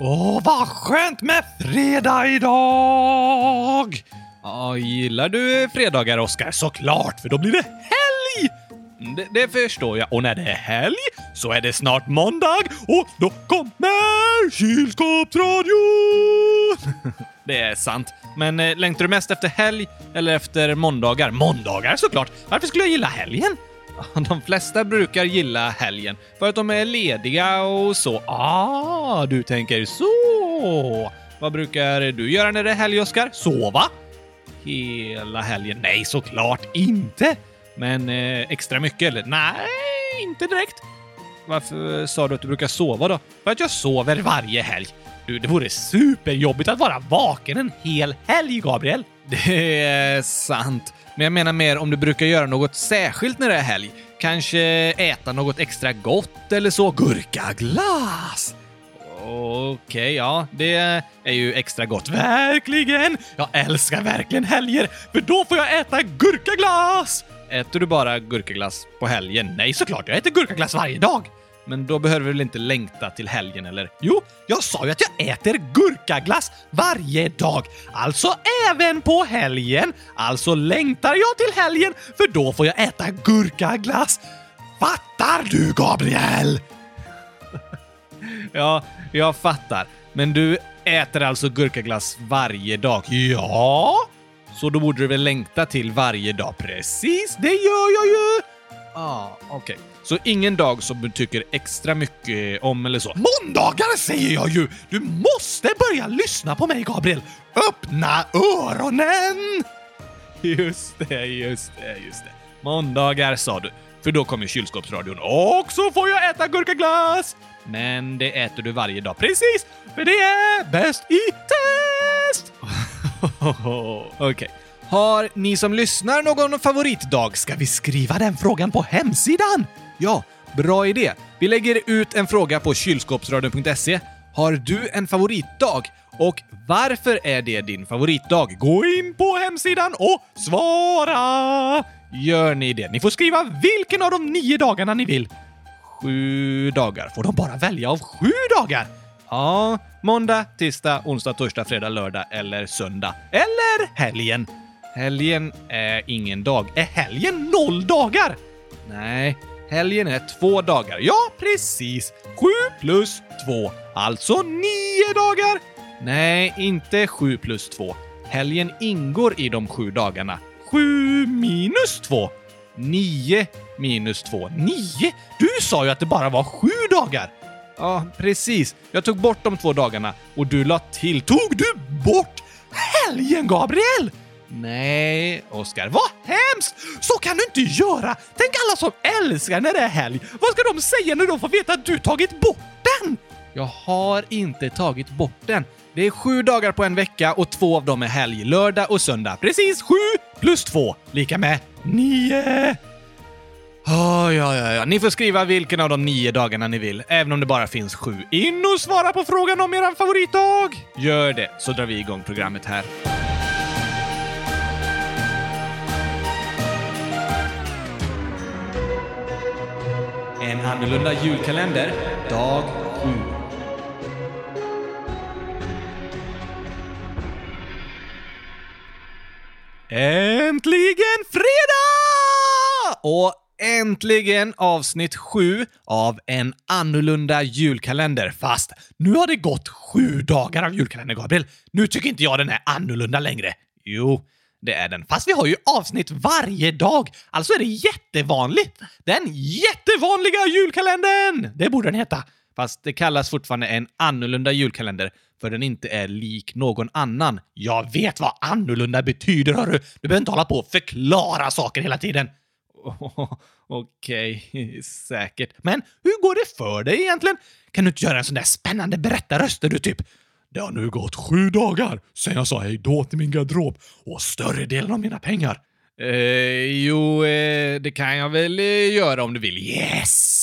Åh, vad skönt med fredag idag! Ja, gillar du fredagar, Oskar? Såklart, för då blir det helg! Det, det förstår jag. Och när det är helg så är det snart måndag och då kommer kylskåpsradion! Det är sant. Men eh, längtar du mest efter helg eller efter måndagar? Måndagar såklart. Varför skulle jag gilla helgen? De flesta brukar gilla helgen för att de är lediga och så. Ah, du tänker så. Vad brukar du göra när det är helg, Oskar? Sova? Hela helgen? Nej, såklart inte. Men eh, extra mycket eller? Nej, inte direkt. Varför sa du att du brukar sova då? För att jag sover varje helg. Du, det vore superjobbigt att vara vaken en hel helg, Gabriel. Det är sant. Men jag menar mer om du brukar göra något särskilt när det är helg. Kanske äta något extra gott eller så. Gurkaglass! Okej, okay, ja, det är ju extra gott. Verkligen! Jag älskar verkligen helger, för då får jag äta gurkaglass! Äter du bara gurkaglass på helgen? Nej, såklart. Jag äter gurkaglass varje dag. Men då behöver du väl inte längta till helgen, eller? Jo, jag sa ju att jag äter gurkaglass varje dag. Alltså även på helgen. Alltså längtar jag till helgen, för då får jag äta gurkaglass. Fattar du, Gabriel? ja, jag fattar. Men du äter alltså gurkaglass varje dag? Ja. Så då borde du väl längta till varje dag? Precis, det gör jag ju! Ah, okej. Okay. Så ingen dag som du tycker extra mycket om eller så? Måndagar säger jag ju! Du måste börja lyssna på mig, Gabriel! Öppna öronen! Just det, just det, just det. Måndagar sa du, för då kommer kylskåpsradion och så får jag äta gurkaglass! Men det äter du varje dag. Precis, för det är bäst i test! Okej. Okay. Har ni som lyssnar någon favoritdag? Ska vi skriva den frågan på hemsidan? Ja, bra idé. Vi lägger ut en fråga på kylskåpsradion.se. Har du en favoritdag? Och varför är det din favoritdag? Gå in på hemsidan och svara! Gör ni det? Ni får skriva vilken av de nio dagarna ni vill. Sju dagar. Får de bara välja av sju dagar? Ja, måndag, tisdag, onsdag, torsdag, fredag, lördag eller söndag. Eller helgen. Helgen är ingen dag. Är helgen noll dagar? Nej, helgen är två dagar. Ja, precis. Sju plus två. Alltså nio dagar. Nej, inte sju plus två. Helgen ingår i de sju dagarna. Sju minus två. Nio minus två. Nio? Du sa ju att det bara var sju dagar. Ja, precis. Jag tog bort de två dagarna och du la till. Tog du bort helgen, Gabriel? Nej, Oskar. Vad hemskt! Så kan du inte göra! Tänk alla som älskar när det är helg. Vad ska de säga när de får veta att du tagit bort den? Jag har inte tagit bort den. Det är sju dagar på en vecka och två av dem är helg. Lördag och söndag. Precis sju plus två lika med nio. Oh, ja, ja, ja. Ni får skriva vilken av de nio dagarna ni vill, även om det bara finns sju. In och svara på frågan om er favoritdag! Gör det, så drar vi igång programmet här. En annorlunda julkalender, dag 7. Äntligen fredag! Och äntligen avsnitt 7 av En annorlunda julkalender. Fast nu har det gått sju dagar av julkalender, Gabriel. Nu tycker inte jag den är annorlunda längre. Jo, det är den. Fast vi har ju avsnitt varje dag, alltså är det jättevanligt. Den jättevanliga julkalendern! Det borde den heta. Fast det kallas fortfarande en annorlunda julkalender, för den inte är lik någon annan. Jag vet vad annorlunda betyder, hörru! Du behöver inte hålla på och förklara saker hela tiden. Oh, Okej, okay. säkert. Men hur går det för dig egentligen? Kan du inte göra en sån där spännande berättarröst du typ det har nu gått sju dagar sedan jag sa hej då till min garderob och större delen av mina pengar. Eh, jo, eh, det kan jag väl eh, göra om du vill. Yes!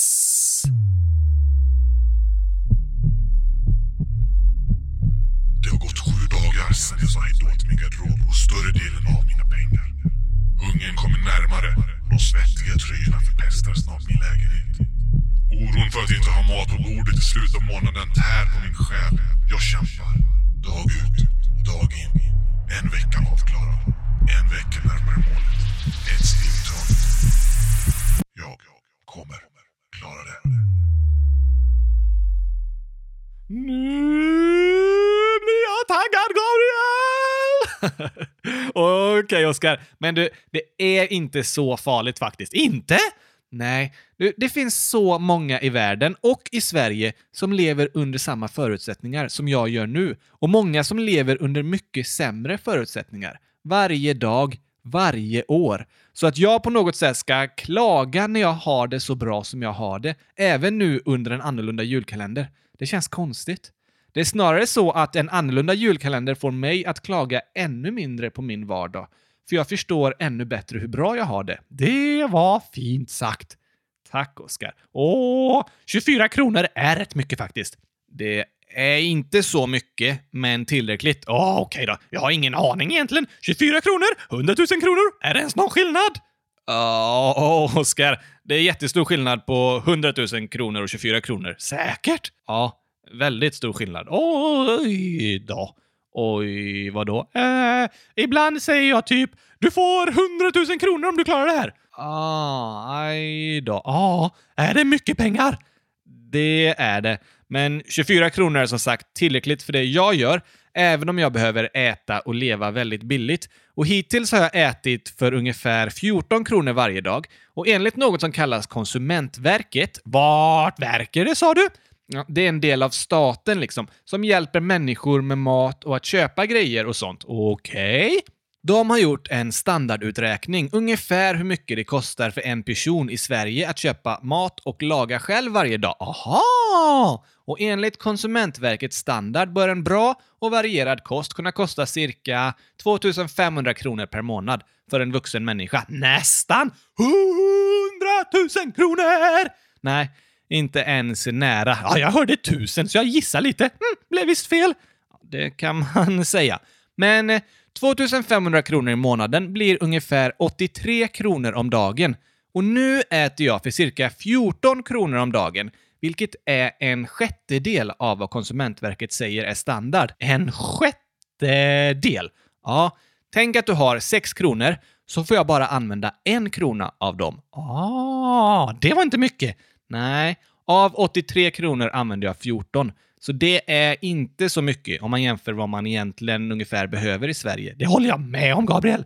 Oskar. Men du, det är inte så farligt faktiskt. Inte? Nej, du, det finns så många i världen och i Sverige som lever under samma förutsättningar som jag gör nu. Och många som lever under mycket sämre förutsättningar. Varje dag, varje år. Så att jag på något sätt ska klaga när jag har det så bra som jag har det, även nu under en annorlunda julkalender. Det känns konstigt. Det är snarare så att en annorlunda julkalender får mig att klaga ännu mindre på min vardag. För jag förstår ännu bättre hur bra jag har det. Det var fint sagt. Tack, Oskar. Åh, 24 kronor är rätt mycket faktiskt. Det är inte så mycket, men tillräckligt. Åh, okej då. Jag har ingen aning egentligen. 24 kronor? 100 000 kronor? Är det ens någon skillnad? Ja, oh, Oskar. Det är jättestor skillnad på 100 000 kronor och 24 kronor. Säkert? Ja, väldigt stor skillnad. Oj då. Oj, vadå? Eh, ibland säger jag typ “Du får 100 000 kronor om du klarar det här”. Ah, aj då. Ja, ah, är det mycket pengar? Det är det. Men 24 kronor är som sagt tillräckligt för det jag gör, även om jag behöver äta och leva väldigt billigt. Och hittills har jag ätit för ungefär 14 kronor varje dag. Och enligt något som kallas Konsumentverket... Vart verkar det, sa du? Ja, det är en del av staten liksom, som hjälper människor med mat och att köpa grejer och sånt. Okej. Okay. De har gjort en standarduträkning, ungefär hur mycket det kostar för en person i Sverige att köpa mat och laga själv varje dag. Aha! Och enligt Konsumentverkets standard bör en bra och varierad kost kunna kosta cirka 2500 kronor per månad för en vuxen människa. Nästan 100 000 kronor! Nej, inte ens nära. Ja, jag hörde tusen, så jag gissar lite. Mm, blev visst fel. Det kan man säga. Men eh, 2500 kronor i månaden blir ungefär 83 kronor om dagen. Och nu äter jag för cirka 14 kronor om dagen, vilket är en sjättedel av vad Konsumentverket säger är standard. En sjättedel? Ja, tänk att du har 6 kronor, så får jag bara använda en krona av dem. Ah, det var inte mycket. Nej, av 83 kronor använder jag 14. Så det är inte så mycket om man jämför vad man egentligen ungefär behöver i Sverige. Det håller jag med om, Gabriel.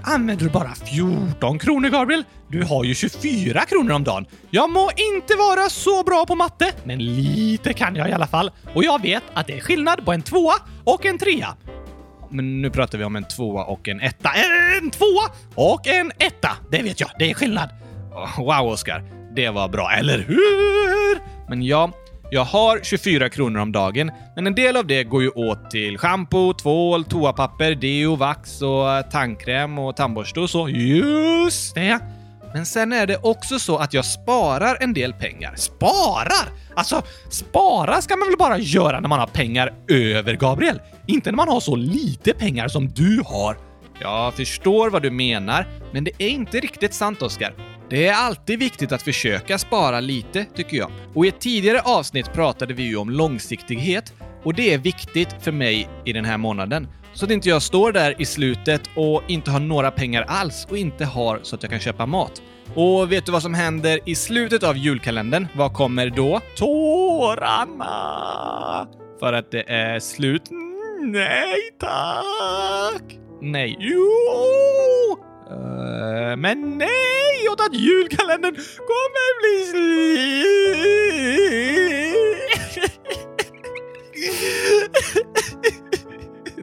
Varför använder du bara 14 kronor, Gabriel? Du har ju 24 kronor om dagen. Jag må inte vara så bra på matte, men lite kan jag i alla fall. Och jag vet att det är skillnad på en tvåa och en trea. Men nu pratar vi om en tvåa och en etta. En tvåa och en etta! Det vet jag, det är skillnad. Wow, Oskar. Det var bra, eller hur? Men ja, jag har 24 kronor om dagen, men en del av det går ju åt till shampoo, tvål, toapapper, deo, vax och eh, tandkräm och tandborste och så. Just det! Men sen är det också så att jag sparar en del pengar. Sparar? Alltså, spara ska man väl bara göra när man har pengar över, Gabriel? Inte när man har så lite pengar som du har. Jag förstår vad du menar, men det är inte riktigt sant, Oskar. Det är alltid viktigt att försöka spara lite, tycker jag. Och i ett tidigare avsnitt pratade vi ju om långsiktighet och det är viktigt för mig i den här månaden. Så att inte jag står där i slutet och inte har några pengar alls och inte har så att jag kan köpa mat. Och vet du vad som händer i slutet av julkalendern? Vad kommer då? Tårarna! För att det är slut? Nej tack! Nej. Jo! Uh, men nej, åt att julkalendern kommer bli slut.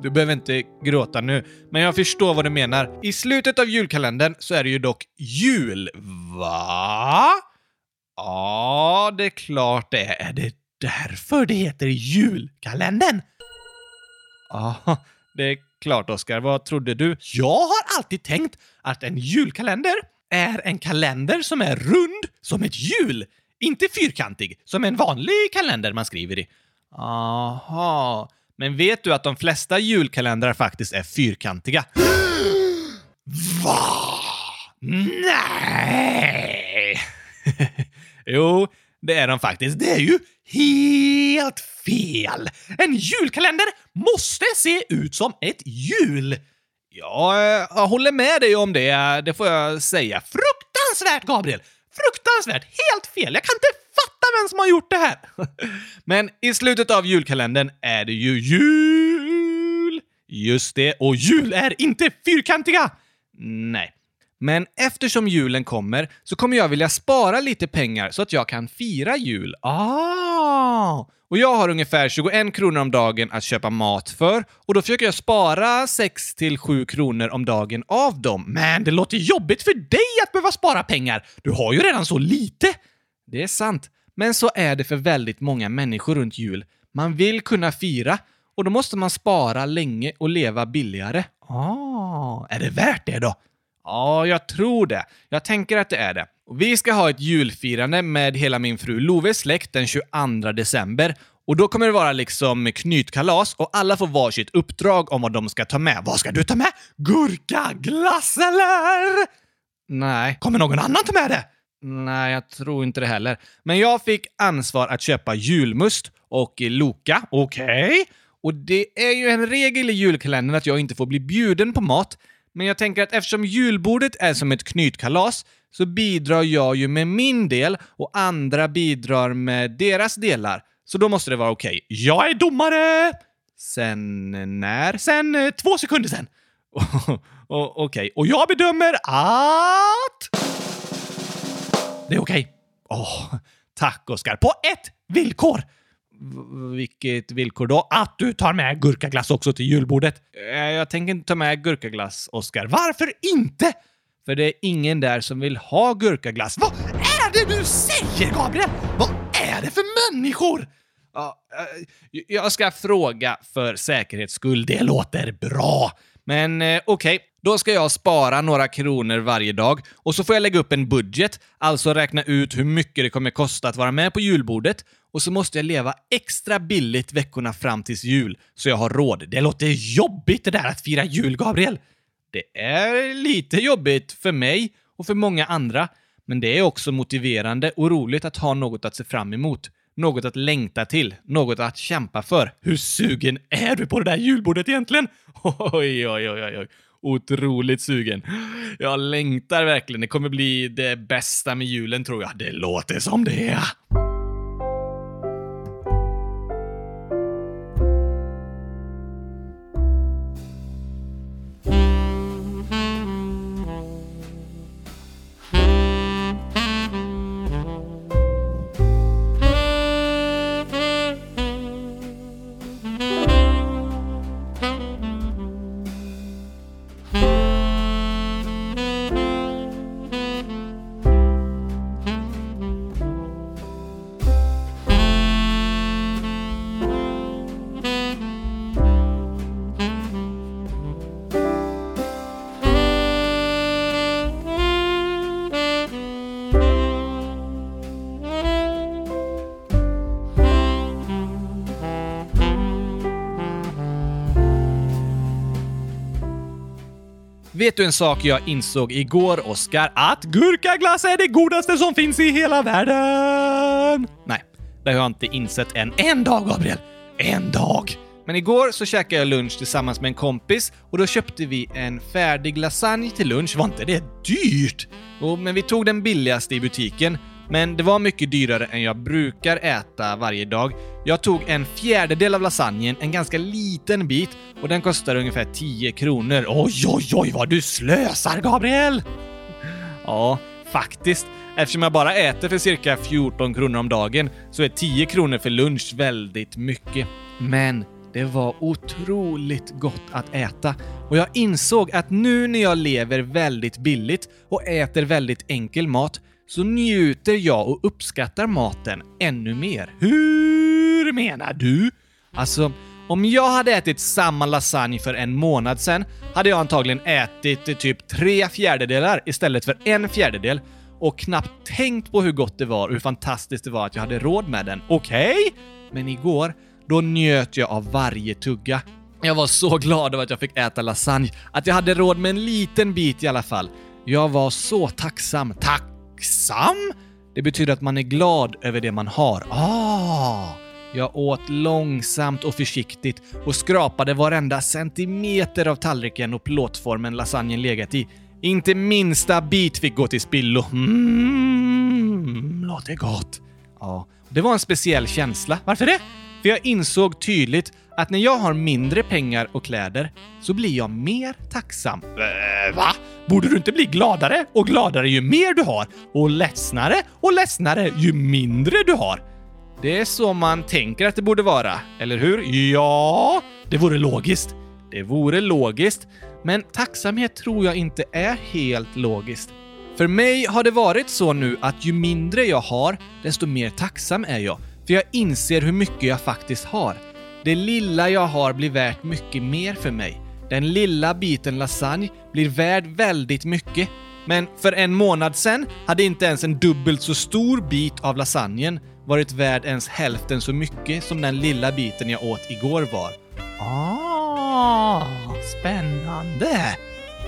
Du behöver inte gråta nu, men jag förstår vad du menar. I slutet av julkalendern så är det ju dock jul. Va? Ja, det är klart det är. Är det därför det heter julkalendern. Ja, det är klart Oskar. Vad trodde du? Jag har alltid tänkt att en julkalender är en kalender som är rund som ett hjul. Inte fyrkantig, som en vanlig kalender man skriver i. Aha. Men vet du att de flesta julkalendrar faktiskt är fyrkantiga? Va? Nej! jo, det är de faktiskt. Det är ju helt fel! En julkalender måste se ut som ett hjul! Ja, eh, jag håller med dig om det, det får jag säga. Fruktansvärt, Gabriel! Fruktansvärt! Helt fel! Jag kan inte fatta vem som har gjort det här! Men i slutet av julkalendern är det ju jul! Just det, och jul är inte fyrkantiga! Nej. Men eftersom julen kommer så kommer jag vilja spara lite pengar så att jag kan fira jul. Ah! Och jag har ungefär 21 kronor om dagen att köpa mat för och då försöker jag spara 6 till 7 kronor om dagen av dem. Men det låter jobbigt för dig att behöva spara pengar. Du har ju redan så lite. Det är sant. Men så är det för väldigt många människor runt jul. Man vill kunna fira och då måste man spara länge och leva billigare. Ah, är det värt det då? Ja, jag tror det. Jag tänker att det är det. Vi ska ha ett julfirande med hela min fru Loves släkt den 22 december. Och då kommer det vara liksom knytkalas och alla får varsitt uppdrag om vad de ska ta med. Vad ska du ta med? Gurka, glass eller? Nej. Kommer någon annan ta med det? Nej, jag tror inte det heller. Men jag fick ansvar att köpa julmust och Loka. Okej. Okay. Och det är ju en regel i julkalendern att jag inte får bli bjuden på mat. Men jag tänker att eftersom julbordet är som ett knytkalas så bidrar jag ju med min del och andra bidrar med deras delar. Så då måste det vara okej. Okay. Jag är domare! Sen när? Sen eh, två sekunder sen. Okej. Okay. Och jag bedömer att... Det är okej. Okay. Oh, tack, Oskar. På ett villkor! Vilket villkor då? Att du tar med gurkaglass också till julbordet. Eh, jag tänker inte ta med gurkaglass, Oskar. Varför inte? För det är ingen där som vill ha gurkaglass. Vad är det du säger, Gabriel? Vad är det för människor? Ja, eh, jag ska fråga för säkerhets skull. Det låter bra. Men eh, okej, okay. då ska jag spara några kronor varje dag och så får jag lägga upp en budget, alltså räkna ut hur mycket det kommer kosta att vara med på julbordet och så måste jag leva extra billigt veckorna fram tills jul så jag har råd. Det låter jobbigt det där att fira jul, Gabriel. Det är lite jobbigt för mig och för många andra, men det är också motiverande och roligt att ha något att se fram emot. Något att längta till, något att kämpa för. Hur sugen är du på det där julbordet egentligen? Oj, oj, oj, oj. Otroligt sugen. Jag längtar verkligen. Det kommer bli det bästa med julen tror jag. Det låter som det. Vet du en sak jag insåg igår, Oskar? Att gurkaglass är det godaste som finns i hela världen! Nej, det har jag inte insett än. En dag, Gabriel! En dag! Men igår så käkade jag lunch tillsammans med en kompis och då köpte vi en färdig lasagne till lunch. Var inte det dyrt? Jo, men vi tog den billigaste i butiken men det var mycket dyrare än jag brukar äta varje dag. Jag tog en fjärdedel av lasagnen, en ganska liten bit, och den kostar ungefär 10 kronor. Oj, oj, oj vad du slösar, Gabriel! Ja, faktiskt. Eftersom jag bara äter för cirka 14 kronor om dagen så är 10 kronor för lunch väldigt mycket. Men det var otroligt gott att äta och jag insåg att nu när jag lever väldigt billigt och äter väldigt enkel mat så njuter jag och uppskattar maten ännu mer. Hur menar du? Alltså, om jag hade ätit samma lasagne för en månad sedan hade jag antagligen ätit typ tre fjärdedelar istället för en fjärdedel och knappt tänkt på hur gott det var och hur fantastiskt det var att jag hade råd med den. Okej? Okay? Men igår, då njöt jag av varje tugga. Jag var så glad över att jag fick äta lasagne, att jag hade råd med en liten bit i alla fall. Jag var så tacksam. Tack! Tacksam? Det betyder att man är glad över det man har. Ah! Jag åt långsamt och försiktigt och skrapade varenda centimeter av tallriken och plåtformen lasagnen legat i. Inte minsta bit fick gå till spillo. Mmm, låter gott. Ja, det var en speciell känsla. Varför det? För jag insåg tydligt att när jag har mindre pengar och kläder så blir jag mer tacksam. Äh, va? Borde du inte bli gladare och gladare ju mer du har och ledsnare och ledsnare ju mindre du har? Det är så man tänker att det borde vara, eller hur? Ja, det vore logiskt. Det vore logiskt, men tacksamhet tror jag inte är helt logiskt. För mig har det varit så nu att ju mindre jag har, desto mer tacksam är jag. För jag inser hur mycket jag faktiskt har. Det lilla jag har blir värt mycket mer för mig. Den lilla biten lasagne blir värd väldigt mycket. Men för en månad sen hade inte ens en dubbelt så stor bit av lasagnen varit värd ens hälften så mycket som den lilla biten jag åt igår var. Ah, spännande!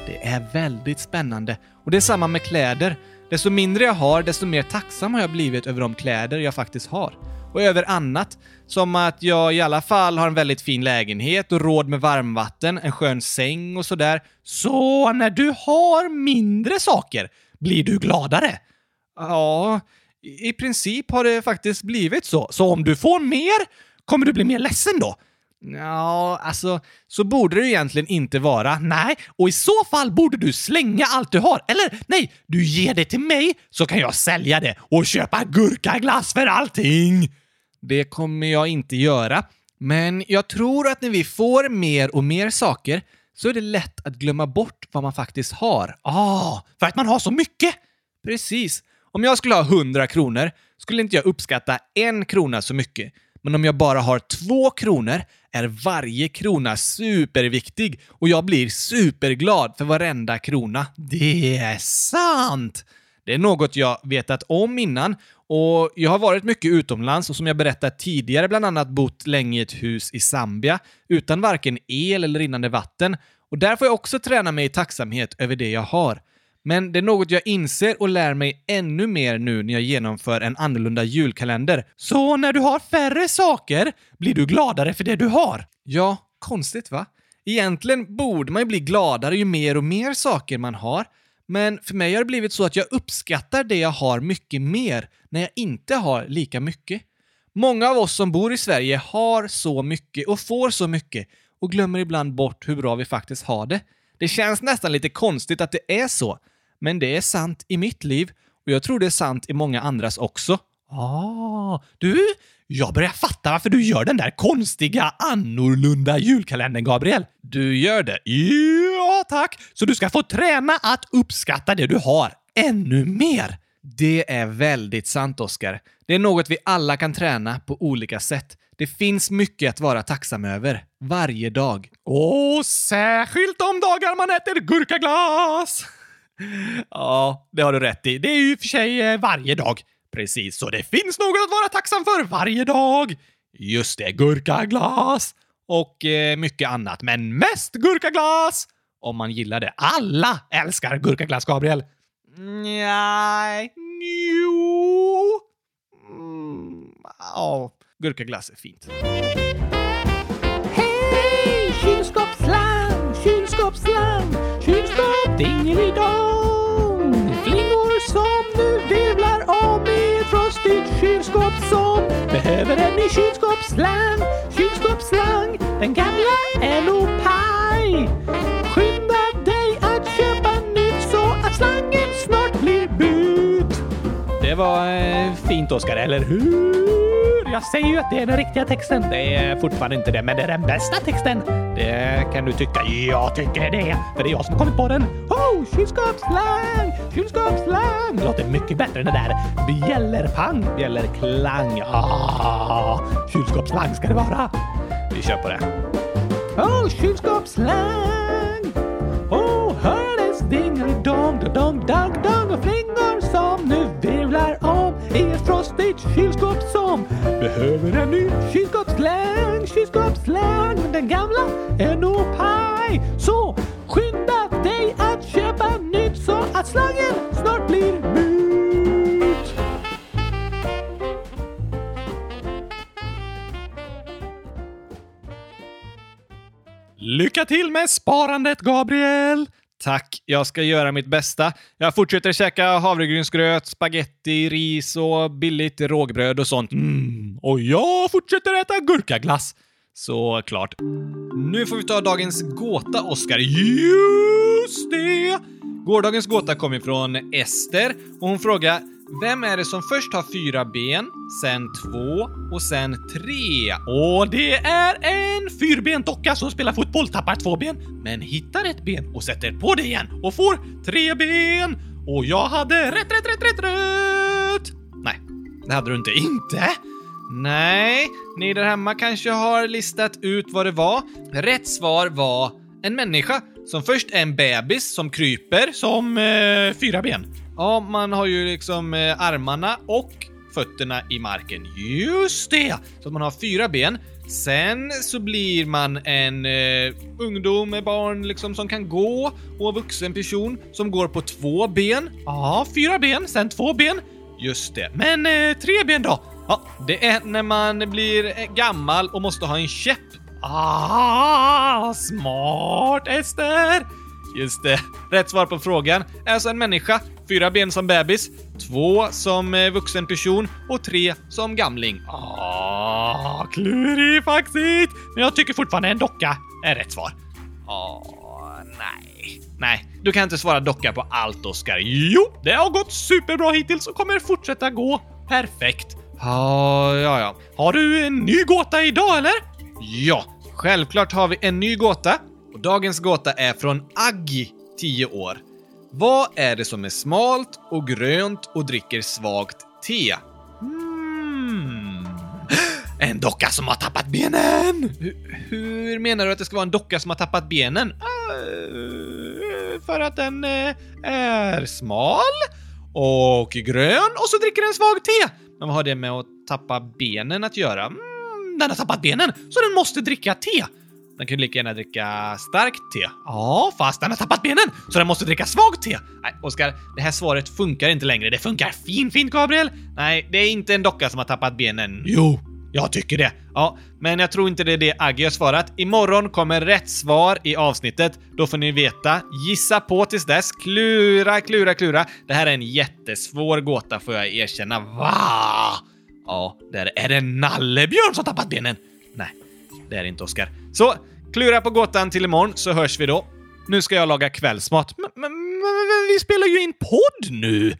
Det är väldigt spännande. Och det är samma med kläder. Desto mindre jag har, desto mer tacksam har jag blivit över de kläder jag faktiskt har. Och över annat. Som att jag i alla fall har en väldigt fin lägenhet och råd med varmvatten, en skön säng och sådär. Så när du har mindre saker, blir du gladare? Ja, i princip har det faktiskt blivit så. Så om du får mer, kommer du bli mer ledsen då? Ja, alltså, så borde det egentligen inte vara. Nej, och i så fall borde du slänga allt du har. Eller nej, du ger det till mig så kan jag sälja det och köpa gurkaglass för allting. Det kommer jag inte göra. Men jag tror att när vi får mer och mer saker så är det lätt att glömma bort vad man faktiskt har. Ah, för att man har så mycket! Precis. Om jag skulle ha 100 kronor skulle inte jag uppskatta en krona så mycket. Men om jag bara har två kronor är varje krona superviktig och jag blir superglad för varenda krona. Det är sant! Det är något jag vetat om innan och jag har varit mycket utomlands och som jag berättat tidigare bland annat bott länge i ett hus i Zambia utan varken el eller rinnande vatten och där får jag också träna mig i tacksamhet över det jag har. Men det är något jag inser och lär mig ännu mer nu när jag genomför en annorlunda julkalender. Så när du har färre saker blir du gladare för det du har? Ja, konstigt va? Egentligen borde man ju bli gladare ju mer och mer saker man har. Men för mig har det blivit så att jag uppskattar det jag har mycket mer när jag inte har lika mycket. Många av oss som bor i Sverige har så mycket och får så mycket och glömmer ibland bort hur bra vi faktiskt har det. Det känns nästan lite konstigt att det är så, men det är sant i mitt liv och jag tror det är sant i många andras också. Ah, du, jag börjar fatta varför du gör den där konstiga, annorlunda julkalendern, Gabriel. Du gör det? Ja, tack! Så du ska få träna att uppskatta det du har ännu mer. Det är väldigt sant, Oskar. Det är något vi alla kan träna på olika sätt. Det finns mycket att vara tacksam över, varje dag. Och särskilt de dagar man äter gurkaglass! Ja, det har du rätt i. Det är ju för sig eh, varje dag. Precis, så det finns något att vara tacksam för varje dag. Just det, gurkaglass! Och eh, mycket annat, men mest gurkaglass! Om man gillar det. Alla älskar gurkaglass, Gabriel. Nej. Jo. Mm, ja, gurkaglass är fint. Hej! Kylskåpsslang, kylskåpsslang, dingelidong. Flingor som nu virvlar om i ett frostigt kylskåp som behöver en ny kylskåpsslang, kylskåpsslang. Den gamla är nog paj. Skynda dig att köpa nytt så att slangen snart blir bytt. Det var eh, fint, Oskar, eller hur? Jag säger ju att det är den riktiga texten. Det är fortfarande inte det, men det är den bästa texten. Det kan du tycka. Jag tycker det, för det är jag som har kommit på den. Oh, kylskåpsslang! Kylskåpsslang! Det låter mycket bättre än det där bjällerpang, bjällerklang. Ah, kylskåpsslang ska det vara. Vi kör på det. Oh, kylskåpsslang! Oh, hördes dingelidong, dong, dong, dong och fling behöver en ny kylskåpsslang, kylskåpsslang. Men den gamla är nog paj. Så skynda dig att köpa nytt så att slangen snart blir mut. Lycka till med sparandet, Gabriel! Tack, jag ska göra mitt bästa. Jag fortsätter käka havregrynsgröt, spaghetti, ris och billigt rågbröd och sånt. Mm, och jag fortsätter äta gurkaglass. Såklart. Nu får vi ta dagens gåta, Oskar. Just det! Gårdagens gåta kom ifrån Ester och hon frågar vem är det som först har fyra ben, sen två och sen tre? Och det är en fyrbent docka som spelar fotboll, tappar två ben, men hittar ett ben och sätter på det igen och får tre ben. Och jag hade rätt, rätt, rätt, rätt, rätt! Nej, det hade du inte. Inte? Nej, ni där hemma kanske har listat ut vad det var. Rätt svar var en människa som först är en bebis som kryper. Som eh, fyra ben. Ja, man har ju liksom eh, armarna och fötterna i marken. Just det! Så att man har fyra ben. Sen så blir man en eh, ungdom med barn liksom som kan gå och en vuxen person som går på två ben. Ja, fyra ben, sen två ben. Just det. Men eh, tre ben då? Ja, det är när man blir eh, gammal och måste ha en käpp. Ah, smart Ester! Just det. Rätt svar på frågan är alltså en människa, fyra ben som bebis, två som eh, vuxen person och tre som gamling. Ah, klurifaxigt! Men jag tycker fortfarande en docka är rätt svar. Ah, nej. Nej, du kan inte svara docka på allt, Oskar. Jo, det har gått superbra hittills och kommer fortsätta gå perfekt. Ja, ja, ja. Har du en ny gåta idag eller? Ja, självklart har vi en ny gåta. Dagens gåta är från Aggi, 10 år. Vad är det som är smalt och grönt och dricker svagt te? Hmm. En docka som har tappat benen! Hur, hur menar du att det ska vara en docka som har tappat benen? Uh, för att den uh, är smal och grön och så dricker den svag te. Men vad har det med att tappa benen att göra? Mm, den har tappat benen, så den måste dricka te. Den kan ju lika gärna dricka starkt te. Ja, fast den har tappat benen, så den måste dricka svagt te. Nej, Oskar, det här svaret funkar inte längre. Det funkar fin, fint, Gabriel. Nej, det är inte en docka som har tappat benen. Jo, jag tycker det. Ja, men jag tror inte det är det Aggie har svarat. Imorgon kommer rätt svar i avsnittet. Då får ni veta. Gissa på tills dess. Klura, klura, klura. Det här är en jättesvår gåta får jag erkänna. Va? Ja, det är det. Är det nallebjörn som tappat benen? Nej, det är det inte Oskar. Så, klura på gåtan till imorgon så hörs vi då. Nu ska jag laga kvällsmat. Men, men, men vi spelar ju in podd nu!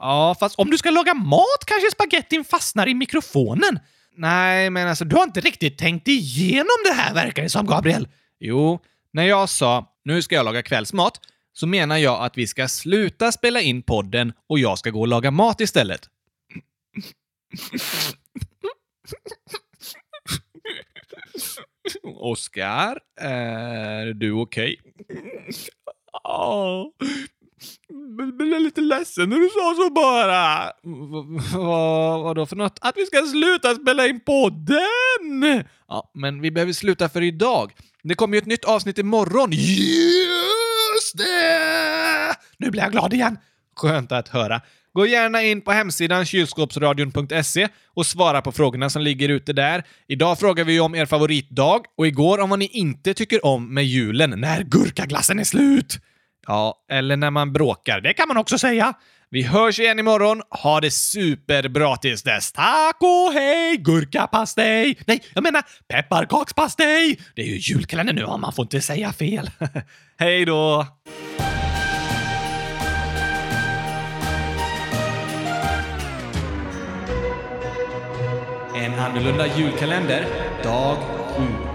Ja, fast om du ska laga mat kanske spagettin fastnar i mikrofonen? Nej, men alltså du har inte riktigt tänkt igenom det här verkar det som, Gabriel. Jo, när jag sa “nu ska jag laga kvällsmat” så menar jag att vi ska sluta spela in podden och jag ska gå och laga mat istället. Oskar, är du okej? Okay? Ja, jag blev lite ledsen när du sa så bara. Vad då för något? Att vi ska sluta spela in podden! Ja, men vi behöver sluta för idag. Det kommer ju ett nytt avsnitt imorgon. Just det! Nu blir jag glad igen. Skönt att höra. Gå gärna in på hemsidan kylskåpsradion.se och svara på frågorna som ligger ute där. Idag frågar vi om er favoritdag och igår om vad ni inte tycker om med julen. När gurkaglassen är slut! Ja, eller när man bråkar. Det kan man också säga. Vi hörs igen imorgon. Ha det superbra tills dess. Tack och hej! Gurkapastej! Nej, jag menar pepparkakspastej! Det är ju julkalender nu man får inte säga fel. hej då! Annorlunda julkalender, dag 7.